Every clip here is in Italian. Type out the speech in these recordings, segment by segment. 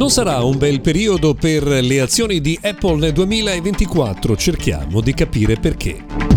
Non sarà un bel periodo per le azioni di Apple nel 2024, cerchiamo di capire perché.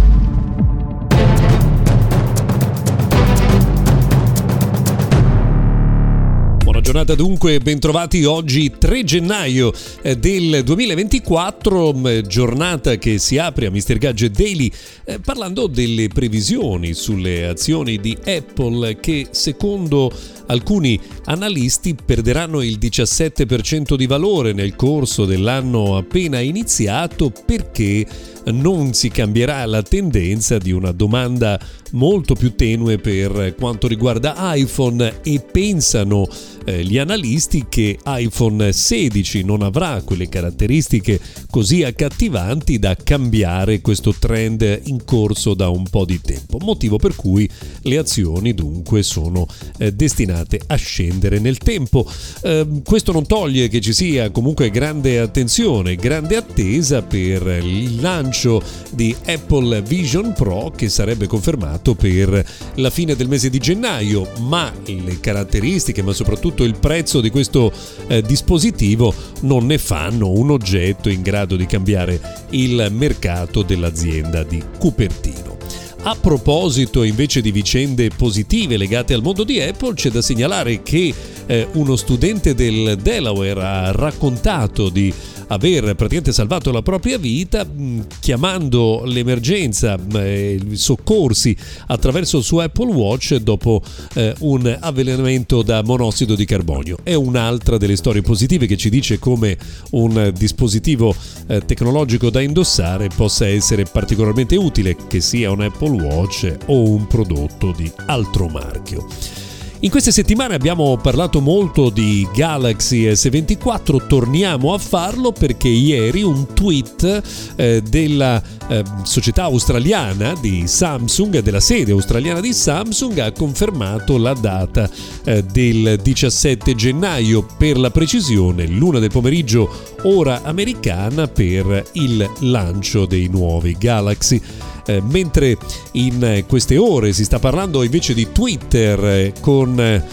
Giornata dunque, bentrovati oggi 3 gennaio eh, del 2024, mm, giornata che si apre a Mr. Gadget Daily eh, parlando delle previsioni sulle azioni di Apple che secondo alcuni analisti perderanno il 17% di valore nel corso dell'anno appena iniziato perché non si cambierà la tendenza di una domanda molto più tenue per quanto riguarda iPhone e pensano eh, gli analisti che iPhone 16 non avrà quelle caratteristiche così accattivanti da cambiare questo trend in corso da un po' di tempo, motivo per cui le azioni dunque sono eh, destinate a scendere nel tempo. Eh, questo non toglie che ci sia comunque grande attenzione, grande attesa per il lancio di Apple Vision Pro che sarebbe confermato per la fine del mese di gennaio, ma le caratteristiche, ma soprattutto il prezzo di questo eh, dispositivo non ne fanno un oggetto in grado di cambiare il mercato dell'azienda di Cupertino. A proposito invece di vicende positive legate al mondo di Apple, c'è da segnalare che eh, uno studente del Delaware ha raccontato di aver praticamente salvato la propria vita mm, chiamando l'emergenza mm, i soccorsi attraverso il suo Apple Watch dopo eh, un avvelenamento da monossido di carbonio. È un'altra delle storie positive che ci dice come un dispositivo eh, tecnologico da indossare possa essere particolarmente utile, che sia un Apple Watch o un prodotto di altro marchio. In queste settimane abbiamo parlato molto di Galaxy S24, torniamo a farlo perché ieri un tweet eh, della eh, società australiana di Samsung, della sede australiana di Samsung, ha confermato la data eh, del 17 gennaio, per la precisione l'una del pomeriggio ora americana per il lancio dei nuovi Galaxy. Eh, mentre in queste ore si sta parlando invece di Twitter eh, con eh,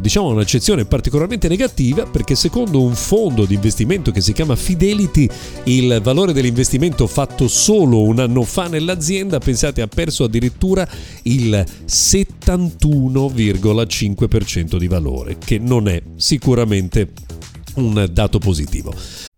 diciamo un'accezione particolarmente negativa perché secondo un fondo di investimento che si chiama Fidelity il valore dell'investimento fatto solo un anno fa nell'azienda pensate ha perso addirittura il 71,5% di valore che non è sicuramente un dato positivo.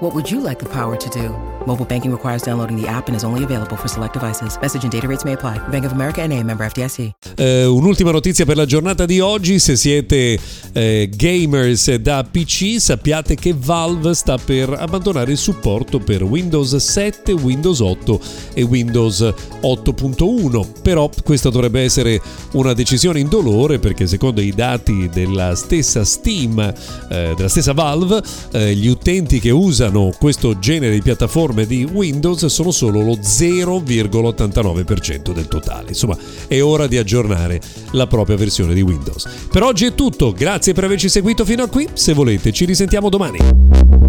What would you like the power to do? Mobile banking requires downloading the app and is only available for select devices. Message and data rates may apply. Bank of America NA, member FDIC. Uh, un'ultima notizia per la giornata di oggi. Se siete uh, gamers da PC, sappiate che Valve sta per abbandonare il supporto per Windows 7, Windows 8 e Windows 8.1. Però questa dovrebbe essere una decisione indolore perché secondo i dati della stessa Steam, uh, della stessa Valve, gli utenti che usano utilizzano questo genere di piattaforme di Windows sono solo lo 0,89% del totale. Insomma, è ora di aggiornare la propria versione di Windows. Per oggi è tutto, grazie per averci seguito fino a qui, se volete ci risentiamo domani.